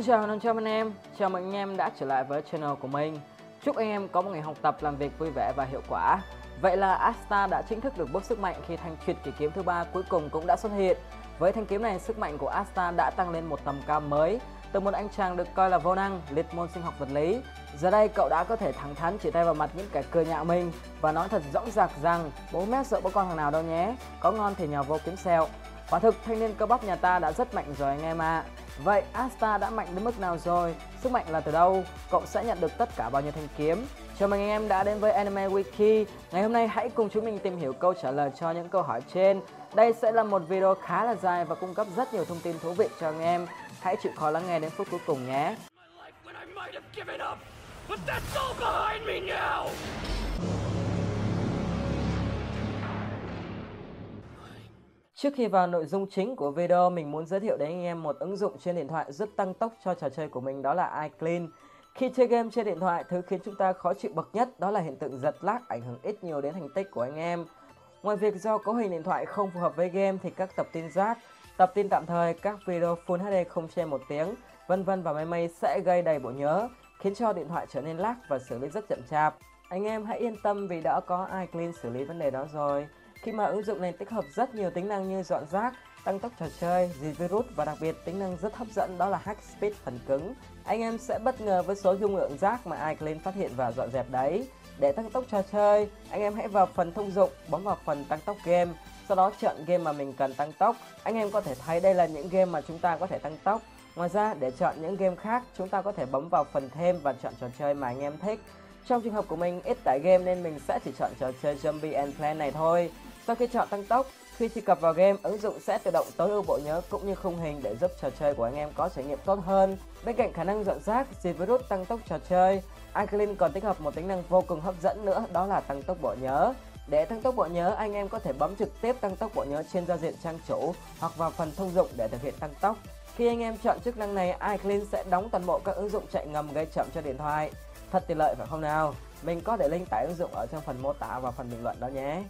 Xin chào 500 anh em, chào mừng anh em đã trở lại với channel của mình. Chúc anh em có một ngày học tập làm việc vui vẻ và hiệu quả. Vậy là Asta đã chính thức được bốc sức mạnh khi thanh truyệt kỷ kiếm thứ ba cuối cùng cũng đã xuất hiện. Với thanh kiếm này sức mạnh của Asta đã tăng lên một tầm cao mới Từ một anh chàng được coi là vô năng, liệt môn sinh học vật lý. Giờ đây cậu đã có thể thẳng thắn chỉ tay vào mặt những kẻ cười nhạo mình Và nói thật rõ ràng rằng bố mẹ sợ bố con thằng nào đâu nhé. Có ngon thì nhờ vô kiếm sẹo. Quả thực, thanh niên cơ bắp nhà ta đã rất mạnh rồi anh em ạ à. Vậy Asta đã mạnh đến mức nào rồi? Sức mạnh là từ đâu? Cậu sẽ nhận được tất cả bao nhiêu thanh kiếm? Chào mừng anh em đã đến với Anime Wiki Ngày hôm nay hãy cùng chúng mình tìm hiểu câu trả lời cho những câu hỏi trên Đây sẽ là một video khá là dài và cung cấp rất nhiều thông tin thú vị cho anh em Hãy chịu khó lắng nghe đến phút cuối cùng nhé Trước khi vào nội dung chính của video, mình muốn giới thiệu đến anh em một ứng dụng trên điện thoại giúp tăng tốc cho trò chơi của mình đó là iClean. Khi chơi game trên điện thoại, thứ khiến chúng ta khó chịu bậc nhất đó là hiện tượng giật lag ảnh hưởng ít nhiều đến thành tích của anh em. Ngoài việc do cấu hình điện thoại không phù hợp với game thì các tập tin rác, tập tin tạm thời, các video Full HD không che một tiếng, vân vân và mây mây sẽ gây đầy bộ nhớ, khiến cho điện thoại trở nên lag và xử lý rất chậm chạp. Anh em hãy yên tâm vì đã có iClean xử lý vấn đề đó rồi. Khi mà ứng dụng này tích hợp rất nhiều tính năng như dọn rác, tăng tốc trò chơi, diệt virus và đặc biệt tính năng rất hấp dẫn đó là hack speed phần cứng. Anh em sẽ bất ngờ với số dung lượng rác mà iClean phát hiện và dọn dẹp đấy. Để tăng tốc trò chơi, anh em hãy vào phần thông dụng, bấm vào phần tăng tốc game, sau đó chọn game mà mình cần tăng tốc. Anh em có thể thấy đây là những game mà chúng ta có thể tăng tốc. Ngoài ra, để chọn những game khác, chúng ta có thể bấm vào phần thêm và chọn trò chơi mà anh em thích. Trong trường hợp của mình ít tải game nên mình sẽ chỉ chọn trò chơi Zombie and Plan này thôi. Sau khi chọn tăng tốc, khi truy cập vào game, ứng dụng sẽ tự động tối ưu bộ nhớ cũng như khung hình để giúp trò chơi của anh em có trải nghiệm tốt hơn. Bên cạnh khả năng dọn rác, diệt virus tăng tốc trò chơi, Anklin còn tích hợp một tính năng vô cùng hấp dẫn nữa đó là tăng tốc bộ nhớ. Để tăng tốc bộ nhớ, anh em có thể bấm trực tiếp tăng tốc bộ nhớ trên giao diện trang chủ hoặc vào phần thông dụng để thực hiện tăng tốc. Khi anh em chọn chức năng này, iClean sẽ đóng toàn bộ các ứng dụng chạy ngầm gây chậm cho điện thoại. Thật tiện lợi phải không nào? Mình có để link tải ứng dụng ở trong phần mô tả và phần bình luận đó nhé.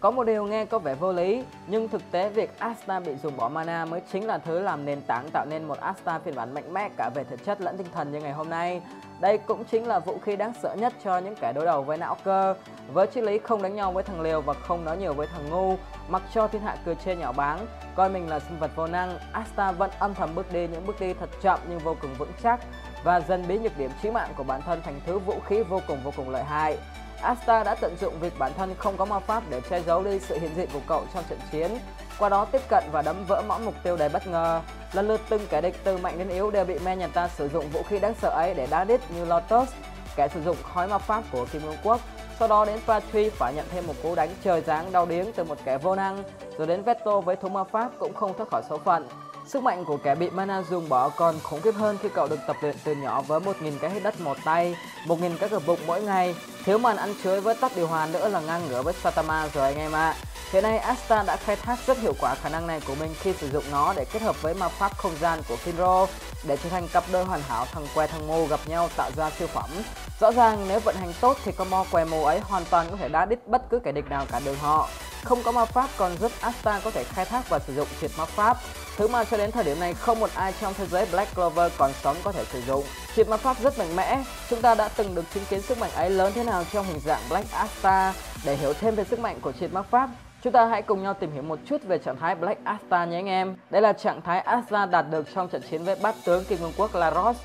Có một điều nghe có vẻ vô lý, nhưng thực tế việc Asta bị dùng bỏ mana mới chính là thứ làm nền tảng tạo nên một Asta phiên bản mạnh mẽ cả về thể chất lẫn tinh thần như ngày hôm nay. Đây cũng chính là vũ khí đáng sợ nhất cho những kẻ đối đầu với não cơ. Với triết lý không đánh nhau với thằng liều và không nói nhiều với thằng ngu, mặc cho thiên hạ cười chê nhạo báng, coi mình là sinh vật vô năng, Asta vẫn âm thầm bước đi những bước đi thật chậm nhưng vô cùng vững chắc và dần biến nhược điểm chí mạng của bản thân thành thứ vũ khí vô cùng vô cùng lợi hại. Asta đã tận dụng việc bản thân không có ma pháp để che giấu đi sự hiện diện của cậu trong trận chiến, qua đó tiếp cận và đấm vỡ mõm mục tiêu đầy bất ngờ. Lần lượt từng kẻ địch từ mạnh đến yếu đều bị men nhà ta sử dụng vũ khí đáng sợ ấy để đá đít như Lotus, kẻ sử dụng khói ma pháp của Kim Vương Quốc. Sau đó đến Patri phải nhận thêm một cú đánh trời giáng đau điếng từ một kẻ vô năng, rồi đến Veto với thú ma pháp cũng không thoát khỏi số phận. Sức mạnh của kẻ bị mana dùng bỏ còn khủng khiếp hơn khi cậu được tập luyện từ nhỏ với 1.000 cái hit đất một tay, 1.000 cái gập bụng mỗi ngày. Thiếu màn ăn chuối với tóc điều hòa nữa là ngang ngửa với Satama rồi anh em ạ. À. Hiện nay Asta đã khai thác rất hiệu quả khả năng này của mình khi sử dụng nó để kết hợp với ma pháp không gian của Finro để trở thành cặp đôi hoàn hảo thằng que thằng mô gặp nhau tạo ra siêu phẩm. Rõ ràng nếu vận hành tốt thì combo què mù ấy hoàn toàn có thể đá đít bất cứ kẻ địch nào cả đường họ. Không có ma pháp còn giúp Asta có thể khai thác và sử dụng triệt ma pháp Thứ mà cho đến thời điểm này không một ai trong thế giới Black Clover còn sống có thể sử dụng. Triệt ma pháp rất mạnh mẽ, chúng ta đã từng được chứng kiến sức mạnh ấy lớn thế nào trong hình dạng Black Asta. Để hiểu thêm về sức mạnh của triệt ma pháp, chúng ta hãy cùng nhau tìm hiểu một chút về trạng thái Black Asta nhé anh em. Đây là trạng thái Asta đạt được trong trận chiến với bát tướng Kim Vương quốc Laros.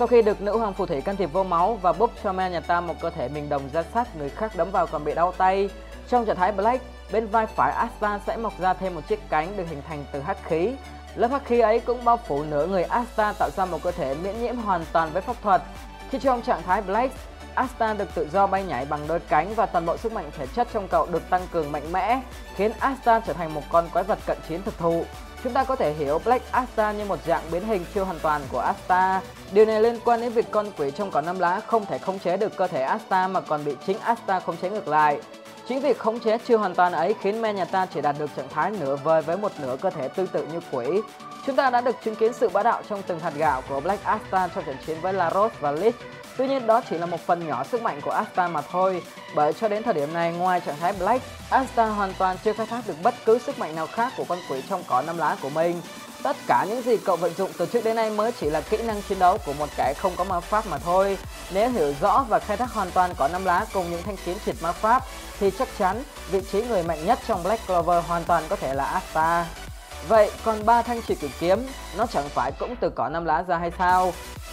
Sau khi được nữ hoàng phù thủy can thiệp vô máu và búp cho man nhà ta một cơ thể mình đồng ra sát người khác đấm vào còn bị đau tay. Trong trạng thái Black, bên vai phải Asta sẽ mọc ra thêm một chiếc cánh được hình thành từ hắc khí Lớp hắc khí ấy cũng bao phủ nửa người Asta tạo ra một cơ thể miễn nhiễm hoàn toàn với pháp thuật. Khi trong trạng thái Black, Asta được tự do bay nhảy bằng đôi cánh và toàn bộ sức mạnh thể chất trong cậu được tăng cường mạnh mẽ, khiến Asta trở thành một con quái vật cận chiến thực thụ. Chúng ta có thể hiểu Black Asta như một dạng biến hình siêu hoàn toàn của Asta. Điều này liên quan đến việc con quỷ trong cỏ năm lá không thể khống chế được cơ thể Asta mà còn bị chính Asta khống chế ngược lại. Chính việc khống chế chưa hoàn toàn ấy khiến men nhà ta chỉ đạt được trạng thái nửa vời với một nửa cơ thể tương tự như quỷ. Chúng ta đã được chứng kiến sự bá đạo trong từng hạt gạo của Black Asta trong trận chiến với Laros và Lich. Tuy nhiên đó chỉ là một phần nhỏ sức mạnh của Asta mà thôi, bởi cho đến thời điểm này ngoài trạng thái Black, Asta hoàn toàn chưa khai thác được bất cứ sức mạnh nào khác của con quỷ trong cỏ năm lá của mình. Tất cả những gì cậu vận dụng từ trước đến nay mới chỉ là kỹ năng chiến đấu của một kẻ không có ma pháp mà thôi. Nếu hiểu rõ và khai thác hoàn toàn có năm lá cùng những thanh kiếm triệt ma pháp thì chắc chắn vị trí người mạnh nhất trong Black Clover hoàn toàn có thể là Asta. Vậy còn ba thanh chỉ cửu kiếm, nó chẳng phải cũng từ cỏ năm lá ra hay sao?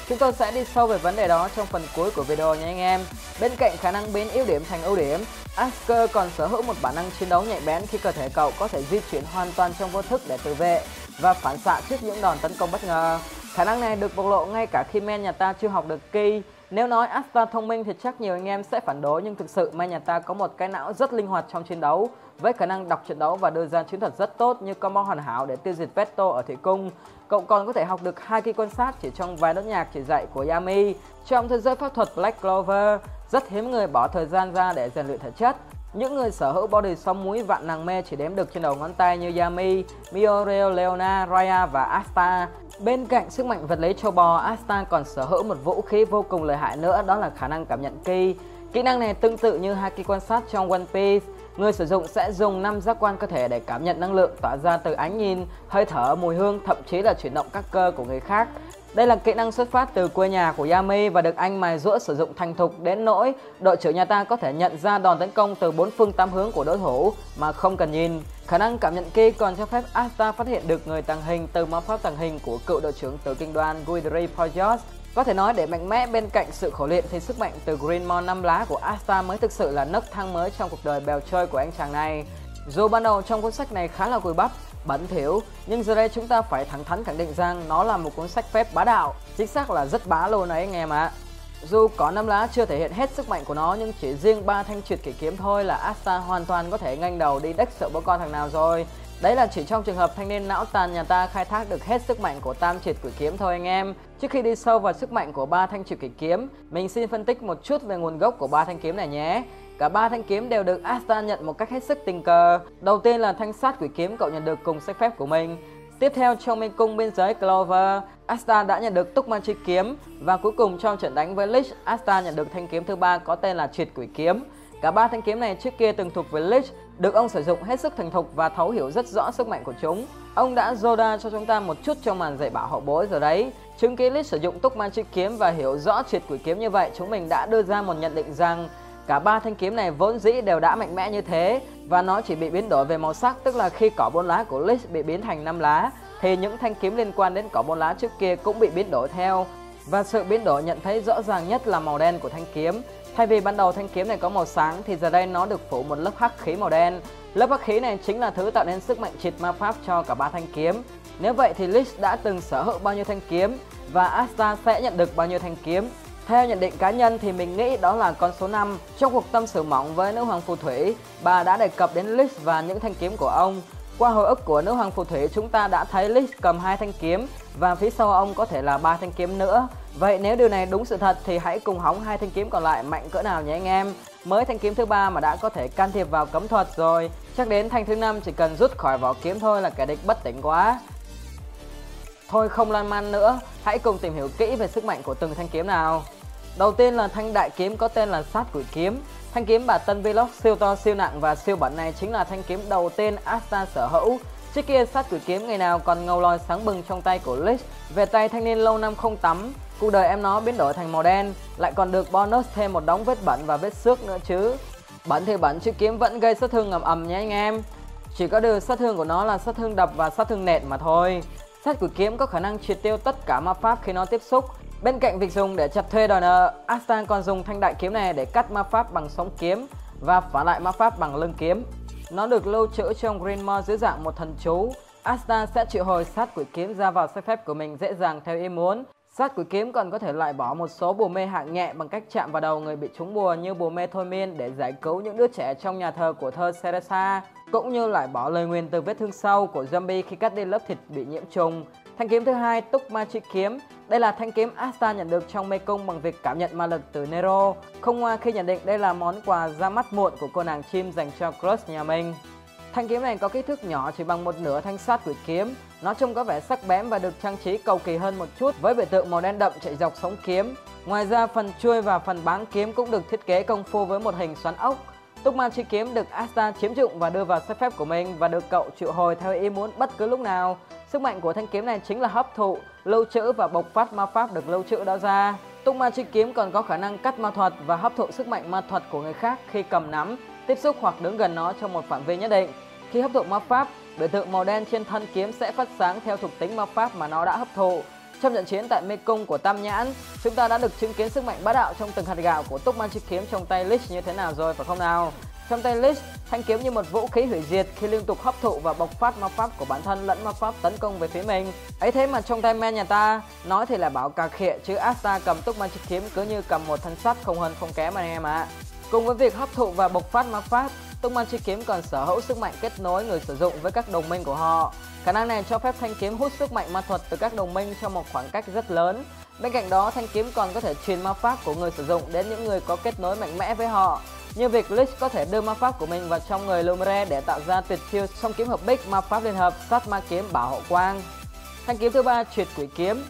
Chúng tôi sẽ đi sâu về vấn đề đó trong phần cuối của video nhé anh em. Bên cạnh khả năng biến yếu điểm thành ưu điểm, Asker còn sở hữu một bản năng chiến đấu nhạy bén khi cơ thể cậu có thể di chuyển hoàn toàn trong vô thức để tự vệ và phản xạ trước những đòn tấn công bất ngờ. Khả năng này được bộc lộ ngay cả khi men nhà ta chưa học được Ki. Nếu nói Asta thông minh thì chắc nhiều anh em sẽ phản đối nhưng thực sự men nhà ta có một cái não rất linh hoạt trong chiến đấu với khả năng đọc trận đấu và đưa ra chiến thuật rất tốt như combo hoàn hảo để tiêu diệt Veto ở thủy cung. Cậu còn có thể học được hai kỳ quan sát chỉ trong vài nốt nhạc chỉ dạy của Yami. Trong thế giới pháp thuật Black Clover, rất hiếm người bỏ thời gian ra để rèn luyện thể chất. Những người sở hữu body song múi vạn nàng mê chỉ đếm được trên đầu ngón tay như Yami, Mioreo, Leona, Raya và Asta. Bên cạnh sức mạnh vật lý châu bò, Asta còn sở hữu một vũ khí vô cùng lợi hại nữa đó là khả năng cảm nhận ki. Kỹ năng này tương tự như Haki quan sát trong One Piece. Người sử dụng sẽ dùng 5 giác quan cơ thể để cảm nhận năng lượng tỏa ra từ ánh nhìn, hơi thở, mùi hương, thậm chí là chuyển động các cơ của người khác. Đây là kỹ năng xuất phát từ quê nhà của Yami và được anh mài rũa sử dụng thành thục đến nỗi đội trưởng nhà ta có thể nhận ra đòn tấn công từ bốn phương tám hướng của đối thủ mà không cần nhìn. Khả năng cảm nhận kia còn cho phép Asta phát hiện được người tàng hình từ ma pháp tàng hình của cựu đội trưởng tử kinh đoàn Guidry Poyos. Có thể nói để mạnh mẽ bên cạnh sự khổ luyện thì sức mạnh từ Greenmon năm lá của Asta mới thực sự là nấc thang mới trong cuộc đời bèo chơi của anh chàng này. Dù ban đầu trong cuốn sách này khá là cùi bắp, bẩn thỉu nhưng giờ đây chúng ta phải thẳng thắn khẳng định rằng nó là một cuốn sách phép bá đạo chính xác là rất bá luôn đấy anh em ạ dù có năm lá chưa thể hiện hết sức mạnh của nó nhưng chỉ riêng ba thanh triệt kỷ kiếm thôi là Asta hoàn toàn có thể nganh đầu đi đếch sợ bố con thằng nào rồi. Đấy là chỉ trong trường hợp thanh niên não tàn nhà ta khai thác được hết sức mạnh của tam triệt quỷ kiếm thôi anh em. Trước khi đi sâu vào sức mạnh của ba thanh triệt kỷ kiếm, mình xin phân tích một chút về nguồn gốc của ba thanh kiếm này nhé. Cả ba thanh kiếm đều được Asta nhận một cách hết sức tình cờ. Đầu tiên là thanh sát quỷ kiếm cậu nhận được cùng sách phép của mình. Tiếp theo trong mê cung biên giới Clover, Asta đã nhận được Túc Man Chi kiếm và cuối cùng trong trận đánh với Lich, Asta nhận được thanh kiếm thứ ba có tên là Triệt Quỷ kiếm. Cả ba thanh kiếm này trước kia từng thuộc với Lich, được ông sử dụng hết sức thành thục và thấu hiểu rất rõ sức mạnh của chúng. Ông đã Zoda cho chúng ta một chút trong màn dạy bảo hậu bối rồi đấy. Chứng kiến Lich sử dụng Túc Man Chi kiếm và hiểu rõ Triệt Quỷ kiếm như vậy, chúng mình đã đưa ra một nhận định rằng Cả ba thanh kiếm này vốn dĩ đều đã mạnh mẽ như thế và nó chỉ bị biến đổi về màu sắc, tức là khi cỏ bốn lá của Lich bị biến thành năm lá, thì những thanh kiếm liên quan đến cỏ bốn lá trước kia cũng bị biến đổi theo. Và sự biến đổi nhận thấy rõ ràng nhất là màu đen của thanh kiếm. Thay vì ban đầu thanh kiếm này có màu sáng, thì giờ đây nó được phủ một lớp hắc khí màu đen. Lớp hắc khí này chính là thứ tạo nên sức mạnh triệt ma pháp cho cả ba thanh kiếm. Nếu vậy thì Lich đã từng sở hữu bao nhiêu thanh kiếm và Asta sẽ nhận được bao nhiêu thanh kiếm theo nhận định cá nhân thì mình nghĩ đó là con số 5. Trong cuộc tâm sự mỏng với nữ hoàng phù thủy, bà đã đề cập đến Lich và những thanh kiếm của ông. Qua hồi ức của nữ hoàng phù thủy, chúng ta đã thấy Lich cầm hai thanh kiếm và phía sau ông có thể là ba thanh kiếm nữa. Vậy nếu điều này đúng sự thật thì hãy cùng hóng hai thanh kiếm còn lại mạnh cỡ nào nhé anh em. Mới thanh kiếm thứ ba mà đã có thể can thiệp vào cấm thuật rồi, chắc đến thanh thứ năm chỉ cần rút khỏi vỏ kiếm thôi là kẻ địch bất tỉnh quá. Thôi không lan man nữa, hãy cùng tìm hiểu kỹ về sức mạnh của từng thanh kiếm nào. Đầu tiên là thanh đại kiếm có tên là sát quỷ kiếm. Thanh kiếm bà Tân Vlog siêu to siêu nặng và siêu bẩn này chính là thanh kiếm đầu tiên Asta sở hữu. Trước kia sát quỷ kiếm ngày nào còn ngầu lòi sáng bừng trong tay của Lich. Về tay thanh niên lâu năm không tắm, cuộc đời em nó biến đổi thành màu đen, lại còn được bonus thêm một đống vết bẩn và vết xước nữa chứ. Bẩn thì bẩn chứ kiếm vẫn gây sát thương ngầm ầm nhé anh em. Chỉ có điều sát thương của nó là sát thương đập và sát thương nện mà thôi. Sát quỷ kiếm có khả năng triệt tiêu tất cả ma pháp khi nó tiếp xúc Bên cạnh việc dùng để chặt thuê đòi nợ, Astan còn dùng thanh đại kiếm này để cắt ma pháp bằng sóng kiếm và phá lại ma pháp bằng lưng kiếm. Nó được lưu trữ trong Greenmore dưới dạng một thần chú. Astan sẽ triệu hồi sát quỷ kiếm ra vào sách phép của mình dễ dàng theo ý muốn. Sát quỷ kiếm còn có thể loại bỏ một số bùa mê hạng nhẹ bằng cách chạm vào đầu người bị trúng bùa như bùa mê thôi miên để giải cứu những đứa trẻ trong nhà thờ của thơ Ceresa, cũng như loại bỏ lời nguyền từ vết thương sâu của zombie khi cắt đi lớp thịt bị nhiễm trùng. Thanh kiếm thứ hai, Túc Ma Chi kiếm, đây là thanh kiếm Asta nhận được trong mê cung bằng việc cảm nhận ma lực từ Nero. Không ngoa khi nhận định đây là món quà ra mắt muộn của cô nàng chim dành cho crush nhà mình. Thanh kiếm này có kích thước nhỏ chỉ bằng một nửa thanh sát quỷ kiếm. Nó trông có vẻ sắc bén và được trang trí cầu kỳ hơn một chút với biểu tượng màu đen đậm chạy dọc sống kiếm. Ngoài ra phần chuôi và phần báng kiếm cũng được thiết kế công phu với một hình xoắn ốc. Túc Ma chi kiếm được Asta chiếm dụng và đưa vào sách phép của mình và được cậu triệu hồi theo ý muốn bất cứ lúc nào. Sức mạnh của thanh kiếm này chính là hấp thụ, lưu trữ và bộc phát ma pháp được lưu trữ đó ra. Tung ma chi kiếm còn có khả năng cắt ma thuật và hấp thụ sức mạnh ma thuật của người khác khi cầm nắm, tiếp xúc hoặc đứng gần nó trong một phạm vi nhất định. Khi hấp thụ ma pháp, biểu tượng màu đen trên thân kiếm sẽ phát sáng theo thuộc tính ma pháp mà nó đã hấp thụ. Trong trận chiến tại mê cung của Tam Nhãn, chúng ta đã được chứng kiến sức mạnh bá đạo trong từng hạt gạo của Túc Man chi kiếm trong tay Lich như thế nào rồi phải không nào? Trong tay Lich, thanh kiếm như một vũ khí hủy diệt khi liên tục hấp thụ và bộc phát ma pháp của bản thân lẫn ma pháp tấn công về phía mình. Ấy thế mà trong tay men nhà ta, nói thì là bảo cà khịa chứ Asta cầm Túc Man kiếm cứ như cầm một thanh sắt không hơn không kém anh em ạ. À. Cùng với việc hấp thụ và bộc phát ma pháp, Túc Man chi kiếm còn sở hữu sức mạnh kết nối người sử dụng với các đồng minh của họ. Khả năng này cho phép thanh kiếm hút sức mạnh ma thuật từ các đồng minh trong một khoảng cách rất lớn. Bên cạnh đó, thanh kiếm còn có thể truyền ma pháp của người sử dụng đến những người có kết nối mạnh mẽ với họ. Như việc Lich có thể đưa ma pháp của mình vào trong người Lumere để tạo ra tuyệt chiêu song kiếm hợp bích ma pháp liên hợp sát ma kiếm bảo hộ quang. Thanh kiếm thứ ba triệt quỷ kiếm.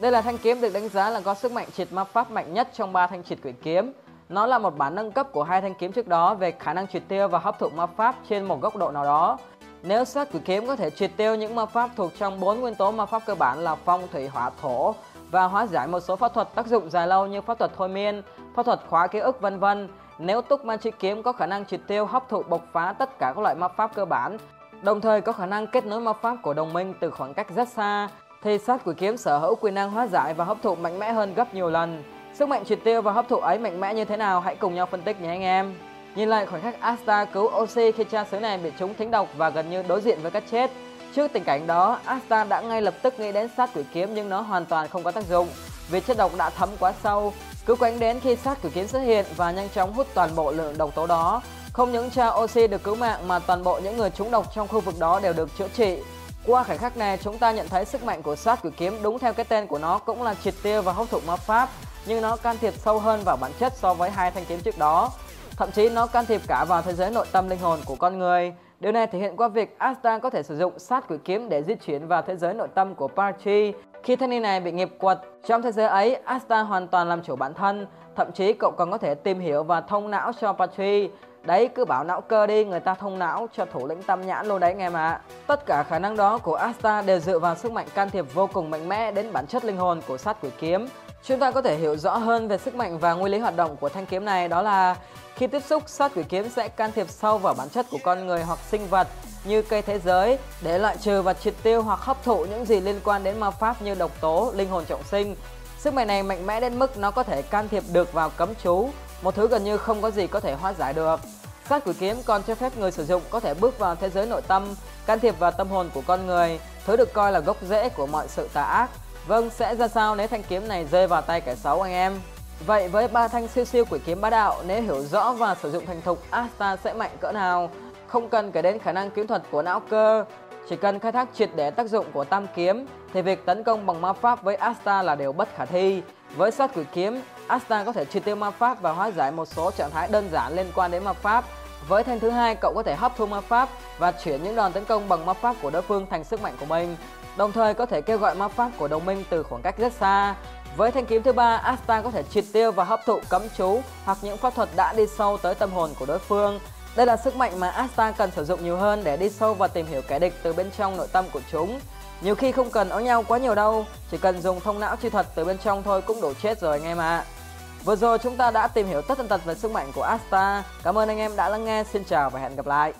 Đây là thanh kiếm được đánh giá là có sức mạnh triệt ma pháp mạnh nhất trong ba thanh triệt quỷ kiếm. Nó là một bản nâng cấp của hai thanh kiếm trước đó về khả năng triệt tiêu và hấp thụ ma pháp trên một góc độ nào đó. Nếu sát quỷ kiếm có thể triệt tiêu những ma pháp thuộc trong bốn nguyên tố ma pháp cơ bản là phong, thủy, hỏa, thổ và hóa giải một số pháp thuật tác dụng dài lâu như pháp thuật thôi miên, pháp thuật khóa ký ức vân vân. Nếu túc ma chi kiếm có khả năng triệt tiêu hấp thụ bộc phá tất cả các loại ma pháp cơ bản, đồng thời có khả năng kết nối ma pháp của đồng minh từ khoảng cách rất xa, thì sát quỷ kiếm sở hữu quyền năng hóa giải và hấp thụ mạnh mẽ hơn gấp nhiều lần. Sức mạnh triệt tiêu và hấp thụ ấy mạnh mẽ như thế nào hãy cùng nhau phân tích nhé anh em. Nhìn lại khoảnh khắc Asta cứu Oxy khi cha xứ này bị trúng thính độc và gần như đối diện với cái chết. Trước tình cảnh đó, Asta đã ngay lập tức nghĩ đến sát quỷ kiếm nhưng nó hoàn toàn không có tác dụng vì chất độc đã thấm quá sâu. Cứ quánh đến khi sát cử kiếm xuất hiện và nhanh chóng hút toàn bộ lượng độc tố đó. Không những cha Oxy được cứu mạng mà toàn bộ những người trúng độc trong khu vực đó đều được chữa trị. Qua khoảnh khắc này, chúng ta nhận thấy sức mạnh của sát quỷ kiếm đúng theo cái tên của nó cũng là triệt tiêu và hấp thụ ma pháp, nhưng nó can thiệp sâu hơn vào bản chất so với hai thanh kiếm trước đó. Thậm chí nó can thiệp cả vào thế giới nội tâm linh hồn của con người. Điều này thể hiện qua việc Asta có thể sử dụng sát quỷ kiếm để di chuyển vào thế giới nội tâm của Parchi. Khi thanh niên này bị nghiệp quật, trong thế giới ấy, Asta hoàn toàn làm chủ bản thân. Thậm chí cậu còn có thể tìm hiểu và thông não cho Patry. Đấy, cứ bảo não cơ đi, người ta thông não cho thủ lĩnh tâm nhãn luôn đấy nghe mà. Tất cả khả năng đó của Asta đều dựa vào sức mạnh can thiệp vô cùng mạnh mẽ đến bản chất linh hồn của sát quỷ kiếm. Chúng ta có thể hiểu rõ hơn về sức mạnh và nguyên lý hoạt động của thanh kiếm này đó là khi tiếp xúc, sát quỷ kiếm sẽ can thiệp sâu vào bản chất của con người hoặc sinh vật như cây thế giới để loại trừ và triệt tiêu hoặc hấp thụ những gì liên quan đến ma pháp như độc tố, linh hồn trọng sinh. Sức mạnh này mạnh mẽ đến mức nó có thể can thiệp được vào cấm chú, một thứ gần như không có gì có thể hóa giải được. Sát quỷ kiếm còn cho phép người sử dụng có thể bước vào thế giới nội tâm, can thiệp vào tâm hồn của con người, thứ được coi là gốc rễ của mọi sự tà ác. Vâng, sẽ ra sao nếu thanh kiếm này rơi vào tay kẻ xấu anh em? Vậy với ba thanh siêu siêu quỷ kiếm bá đạo, nếu hiểu rõ và sử dụng thành thục, Asta sẽ mạnh cỡ nào? Không cần kể đến khả năng kiếm thuật của não cơ, chỉ cần khai thác triệt để tác dụng của tam kiếm thì việc tấn công bằng ma pháp với Asta là điều bất khả thi. Với sát quỷ kiếm, Asta có thể triệt tiêu ma pháp và hóa giải một số trạng thái đơn giản liên quan đến ma pháp. Với thanh thứ hai, cậu có thể hấp thu ma pháp và chuyển những đòn tấn công bằng ma pháp của đối phương thành sức mạnh của mình. Đồng thời có thể kêu gọi ma pháp của đồng minh từ khoảng cách rất xa. Với thanh kiếm thứ ba, Asta có thể triệt tiêu và hấp thụ cấm chú hoặc những pháp thuật đã đi sâu tới tâm hồn của đối phương. Đây là sức mạnh mà Asta cần sử dụng nhiều hơn để đi sâu và tìm hiểu kẻ địch từ bên trong nội tâm của chúng. Nhiều khi không cần áo nhau quá nhiều đâu, chỉ cần dùng thông não chi thuật từ bên trong thôi cũng đủ chết rồi anh em ạ. À. Vừa rồi chúng ta đã tìm hiểu tất tần tật về sức mạnh của Asta. Cảm ơn anh em đã lắng nghe, xin chào và hẹn gặp lại.